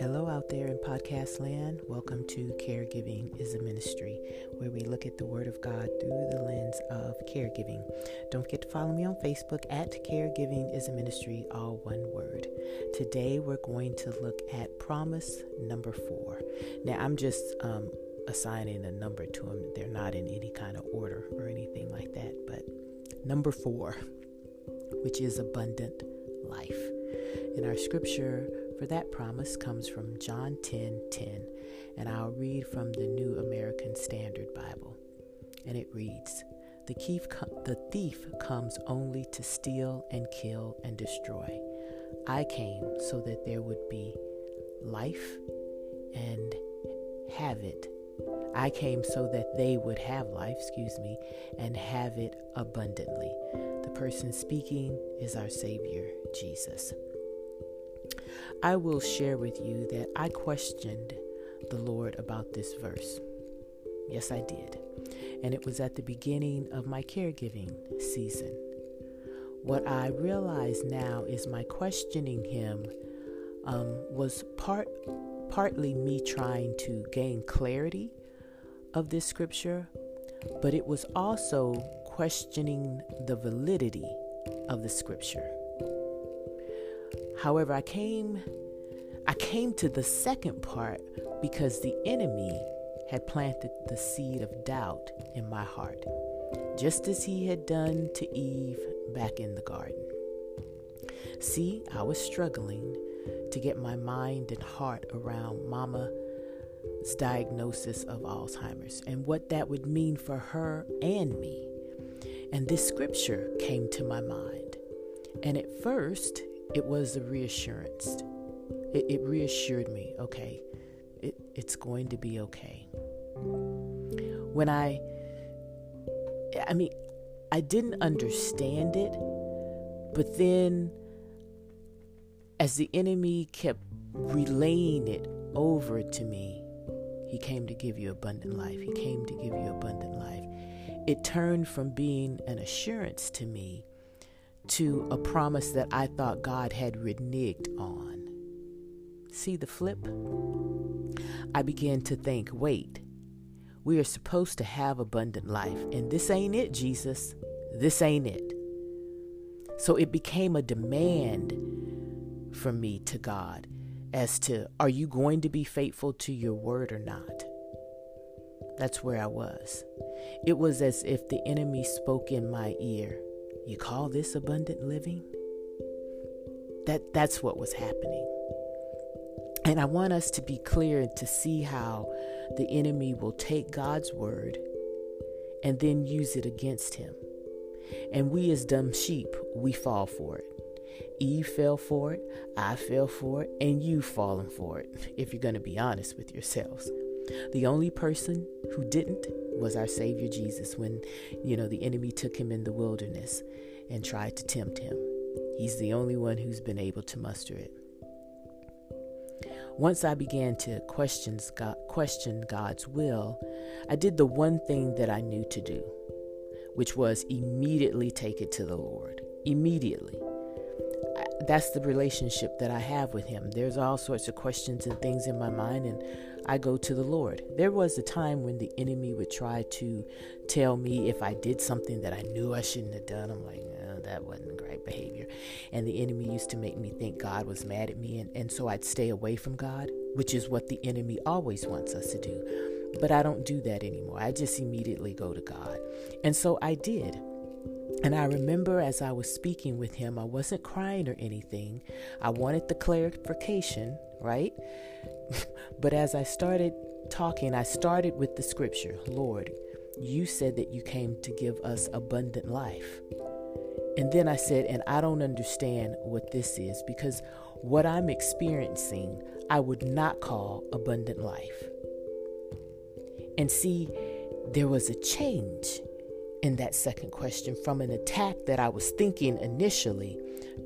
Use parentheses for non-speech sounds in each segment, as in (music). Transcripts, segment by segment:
Hello, out there in podcast land. Welcome to Caregiving is a Ministry, where we look at the Word of God through the lens of caregiving. Don't forget to follow me on Facebook at Caregiving is a Ministry, all one word. Today, we're going to look at promise number four. Now, I'm just um, assigning a number to them, they're not in any kind of order or anything like that, but number four, which is abundant life. In our scripture, for that promise comes from John 10 10, and I'll read from the New American Standard Bible. And it reads The thief, the thief comes only to steal and kill and destroy. I came so that there would be life and have it. I came so that they would have life, excuse me, and have it abundantly. Person speaking is our Savior, Jesus. I will share with you that I questioned the Lord about this verse. Yes, I did. And it was at the beginning of my caregiving season. What I realize now is my questioning Him um, was part partly me trying to gain clarity of this scripture, but it was also questioning the validity of the scripture. However, I came I came to the second part because the enemy had planted the seed of doubt in my heart, just as he had done to Eve back in the garden. See, I was struggling to get my mind and heart around Mama's diagnosis of Alzheimer's and what that would mean for her and me. And this scripture came to my mind. And at first, it was a reassurance. It, it reassured me, okay, it, it's going to be okay. When I, I mean, I didn't understand it, but then as the enemy kept relaying it over to me, he came to give you abundant life. He came to give you abundant life. It turned from being an assurance to me to a promise that I thought God had reneged on. See the flip? I began to think wait, we are supposed to have abundant life, and this ain't it, Jesus. This ain't it. So it became a demand from me to God as to are you going to be faithful to your word or not? That's where I was. It was as if the enemy spoke in my ear you call this abundant living? That that's what was happening. And I want us to be clear to see how the enemy will take God's word and then use it against him. And we, as dumb sheep, we fall for it. Eve fell for it, I fell for it, and you've fallen for it, if you're going to be honest with yourselves. The only person who didn't was our Savior Jesus when, you know, the enemy took him in the wilderness and tried to tempt him. He's the only one who's been able to muster it. Once I began to question, God, question God's will, I did the one thing that I knew to do, which was immediately take it to the Lord. Immediately that's the relationship that I have with Him. There's all sorts of questions and things in my mind, and I go to the Lord. There was a time when the enemy would try to tell me if I did something that I knew I shouldn't have done. I'm like, oh, that wasn't great behavior. And the enemy used to make me think God was mad at me, and, and so I'd stay away from God, which is what the enemy always wants us to do. But I don't do that anymore. I just immediately go to God. And so I did. And I remember as I was speaking with him, I wasn't crying or anything. I wanted the clarification, right? (laughs) but as I started talking, I started with the scripture Lord, you said that you came to give us abundant life. And then I said, and I don't understand what this is because what I'm experiencing, I would not call abundant life. And see, there was a change in that second question from an attack that I was thinking initially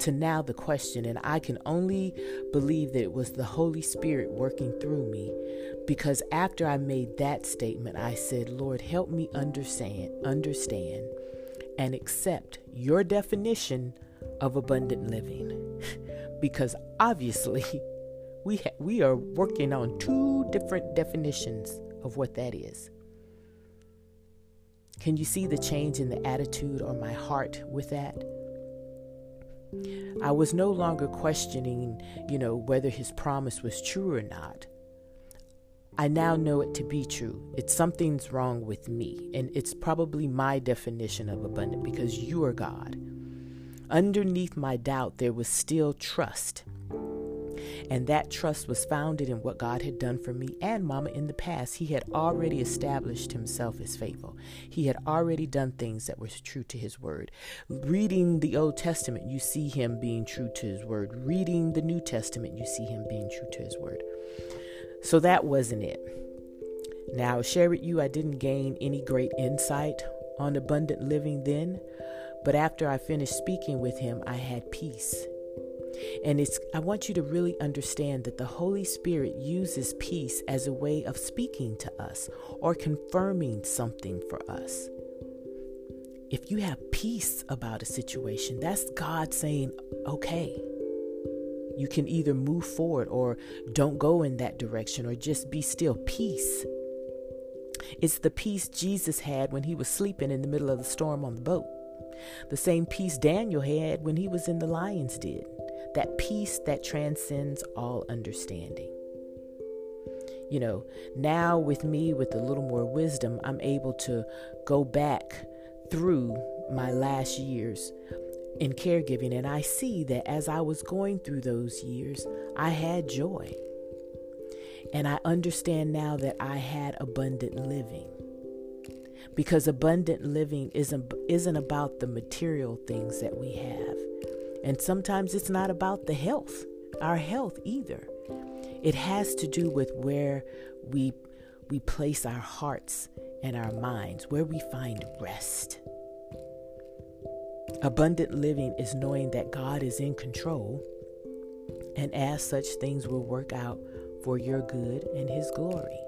to now the question. And I can only believe that it was the Holy Spirit working through me because after I made that statement, I said, Lord, help me understand, understand and accept your definition of abundant living (laughs) because obviously (laughs) we ha- we are working on two different definitions of what that is. Can you see the change in the attitude or my heart with that? I was no longer questioning, you know, whether his promise was true or not. I now know it to be true. It's something's wrong with me, and it's probably my definition of abundant because you are God. Underneath my doubt, there was still trust. And that trust was founded in what God had done for me and Mama in the past. He had already established himself as faithful. He had already done things that were true to his word. Reading the Old Testament, you see him being true to his word. Reading the New Testament, you see him being true to his word. So that wasn't it. Now, share with you, I didn't gain any great insight on abundant living then, but after I finished speaking with him, I had peace. And it's I want you to really understand that the Holy Spirit uses peace as a way of speaking to us or confirming something for us. If you have peace about a situation, that's God saying, "Okay, you can either move forward or don't go in that direction or just be still. Peace. It's the peace Jesus had when he was sleeping in the middle of the storm on the boat. The same peace Daniel had when he was in the lion's den. That peace that transcends all understanding. You know, now with me, with a little more wisdom, I'm able to go back through my last years in caregiving, and I see that as I was going through those years, I had joy. And I understand now that I had abundant living. Because abundant living isn't, isn't about the material things that we have. And sometimes it's not about the health, our health either. It has to do with where we, we place our hearts and our minds, where we find rest. Abundant living is knowing that God is in control, and as such, things will work out for your good and His glory.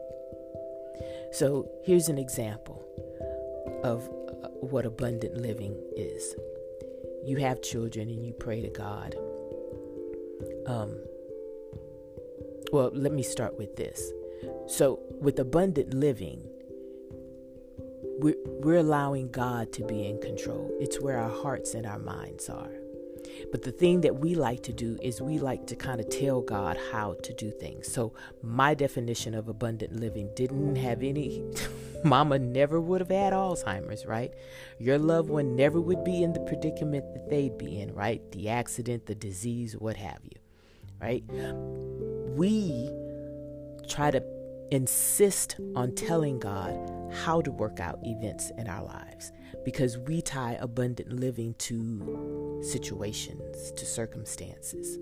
So, here's an example of uh, what abundant living is you have children and you pray to God. Um, well, let me start with this. So, with abundant living, we're, we're allowing God to be in control. It's where our hearts and our minds are. But the thing that we like to do is we like to kind of tell God how to do things. So, my definition of abundant living didn't have any, (laughs) mama never would have had Alzheimer's, right? Your loved one never would be in the predicament that they'd be in, right? The accident, the disease, what have you, right? We try to insist on telling God how to work out events in our lives because we tie abundant living to situations, to circumstances,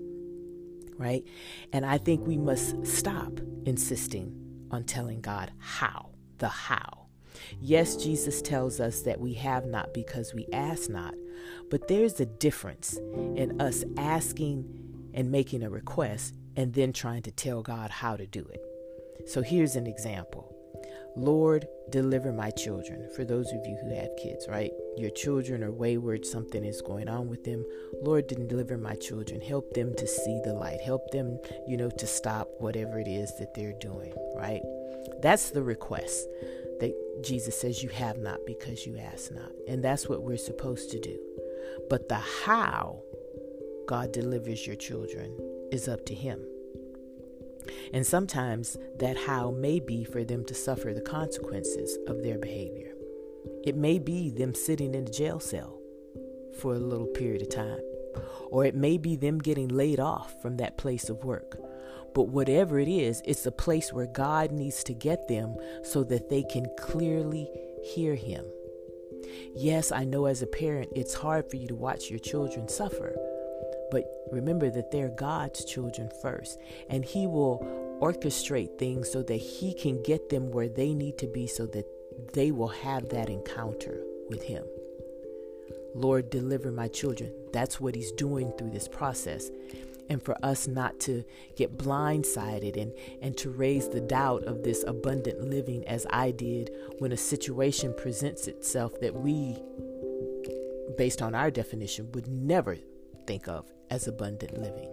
right? And I think we must stop insisting on telling God how, the how. Yes, Jesus tells us that we have not because we ask not, but there's a difference in us asking and making a request and then trying to tell God how to do it. So here's an example Lord, deliver my children. For those of you who have kids, right? Your children are wayward, something is going on with them. Lord, deliver my children. Help them to see the light. Help them, you know, to stop whatever it is that they're doing, right? That's the request that Jesus says you have not because you ask not. And that's what we're supposed to do. But the how God delivers your children is up to Him. And sometimes that how may be for them to suffer the consequences of their behavior. It may be them sitting in a jail cell for a little period of time, or it may be them getting laid off from that place of work. But whatever it is, it's a place where God needs to get them so that they can clearly hear Him. Yes, I know as a parent, it's hard for you to watch your children suffer but remember that they're God's children first, and He will orchestrate things so that He can get them where they need to be so that they will have that encounter with Him. Lord, deliver my children. That's what He's doing through this process. And for us not to get blindsided and, and to raise the doubt of this abundant living as I did when a situation presents itself that we, based on our definition, would never think of as abundant living.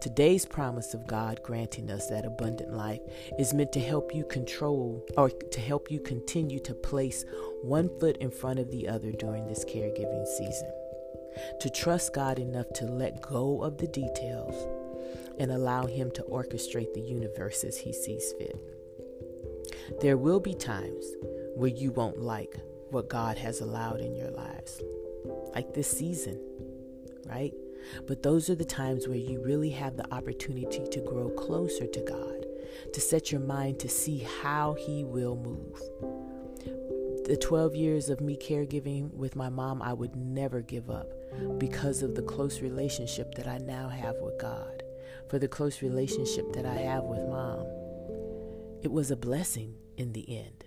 Today's promise of God granting us that abundant life is meant to help you control or to help you continue to place one foot in front of the other during this caregiving season. To trust God enough to let go of the details and allow Him to orchestrate the universe as He sees fit. There will be times where you won't like what God has allowed in your lives, like this season, right? But those are the times where you really have the opportunity to grow closer to God, to set your mind to see how He will move. The 12 years of me caregiving with my mom, I would never give up because of the close relationship that I now have with God, for the close relationship that I have with mom. It was a blessing in the end.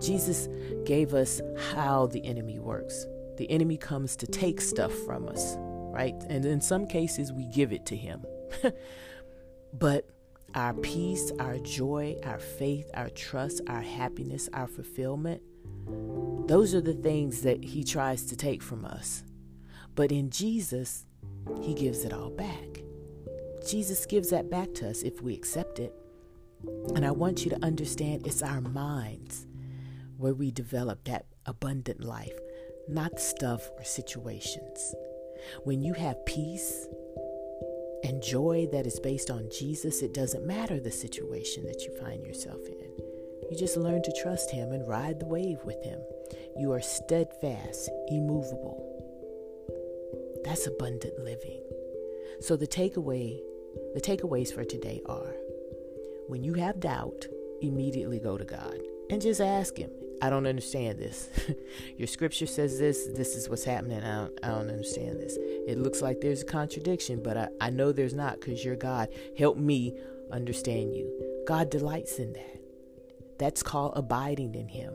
Jesus gave us how the enemy works. The enemy comes to take stuff from us, right? And in some cases, we give it to him. (laughs) but our peace, our joy, our faith, our trust, our happiness, our fulfillment, those are the things that he tries to take from us. But in Jesus, he gives it all back. Jesus gives that back to us if we accept it. And I want you to understand it's our minds where we develop that abundant life, not stuff or situations. When you have peace and joy that is based on Jesus, it doesn't matter the situation that you find yourself in. You just learn to trust Him and ride the wave with Him. You are steadfast, immovable. That's abundant living. So the takeaway, the takeaways for today are when you have doubt, immediately go to God and just ask Him. I don't understand this. (laughs) Your scripture says this. This is what's happening. I don't, I don't understand this. It looks like there's a contradiction, but I, I know there's not because you're God. Help me understand you. God delights in that. That's called abiding in Him.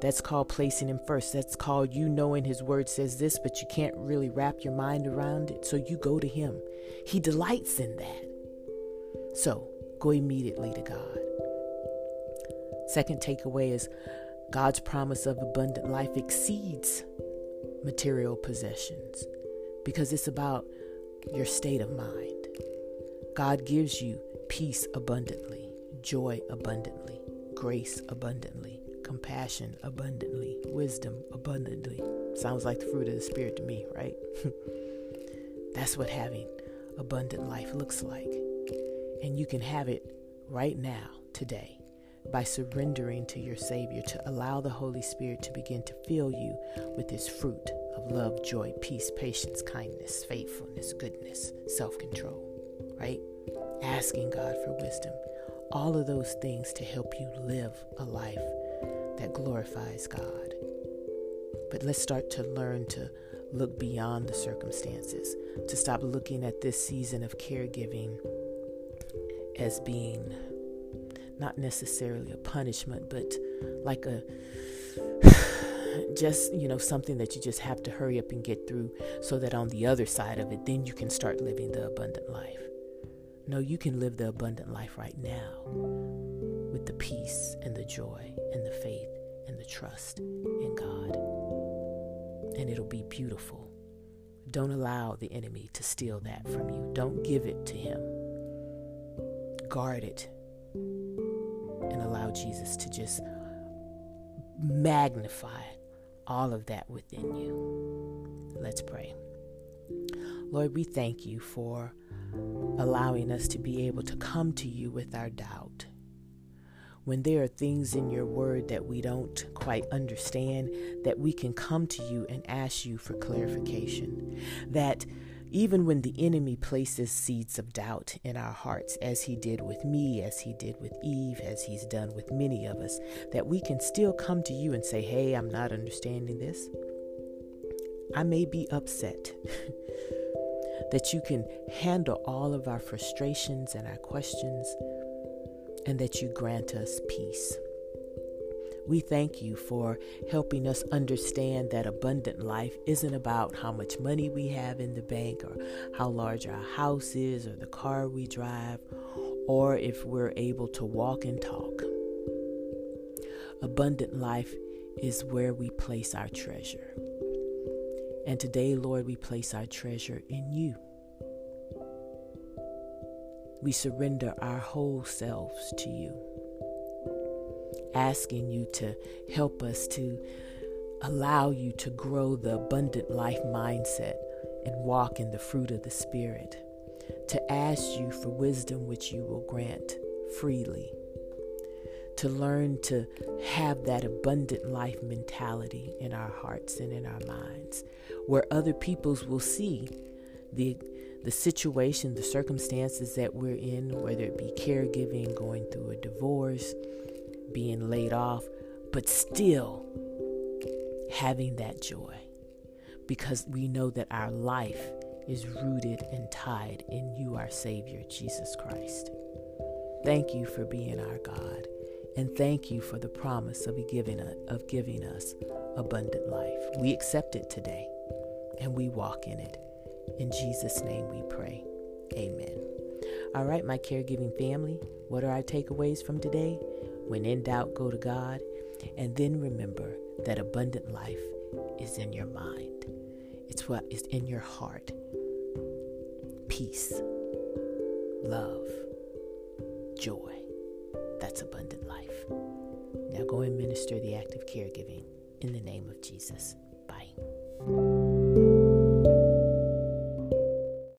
That's called placing Him first. That's called you knowing His word says this, but you can't really wrap your mind around it. So you go to Him. He delights in that. So go immediately to God. Second takeaway is God's promise of abundant life exceeds material possessions because it's about your state of mind. God gives you peace abundantly, joy abundantly, grace abundantly, compassion abundantly, wisdom abundantly. Sounds like the fruit of the Spirit to me, right? (laughs) That's what having abundant life looks like. And you can have it right now, today by surrendering to your Savior to allow the Holy Spirit to begin to fill you with His fruit of love, joy, peace, patience, kindness, faithfulness, goodness, self control, right? Asking God for wisdom. All of those things to help you live a life that glorifies God. But let's start to learn to look beyond the circumstances, to stop looking at this season of caregiving as being not necessarily a punishment, but like a (sighs) just, you know, something that you just have to hurry up and get through so that on the other side of it, then you can start living the abundant life. No, you can live the abundant life right now with the peace and the joy and the faith and the trust in God. And it'll be beautiful. Don't allow the enemy to steal that from you. Don't give it to him. Guard it and allow Jesus to just magnify all of that within you. Let's pray. Lord, we thank you for allowing us to be able to come to you with our doubt. When there are things in your word that we don't quite understand, that we can come to you and ask you for clarification. That even when the enemy places seeds of doubt in our hearts, as he did with me, as he did with Eve, as he's done with many of us, that we can still come to you and say, Hey, I'm not understanding this. I may be upset. (laughs) that you can handle all of our frustrations and our questions, and that you grant us peace. We thank you for helping us understand that abundant life isn't about how much money we have in the bank or how large our house is or the car we drive or if we're able to walk and talk. Abundant life is where we place our treasure. And today, Lord, we place our treasure in you. We surrender our whole selves to you, asking you to help us to allow you to grow the abundant life mindset and walk in the fruit of the Spirit, to ask you for wisdom which you will grant freely to learn to have that abundant life mentality in our hearts and in our minds, where other peoples will see the the situation, the circumstances that we're in, whether it be caregiving, going through a divorce, being laid off, but still having that joy because we know that our life is rooted and tied in you, our Savior, Jesus Christ. Thank you for being our God. And thank you for the promise of giving, of giving us abundant life. We accept it today and we walk in it. In Jesus' name we pray. Amen. All right, my caregiving family, what are our takeaways from today? When in doubt, go to God. And then remember that abundant life is in your mind, it's what is in your heart peace, love, joy. That's abundant life. Now go and minister the act of caregiving in the name of Jesus. Bye.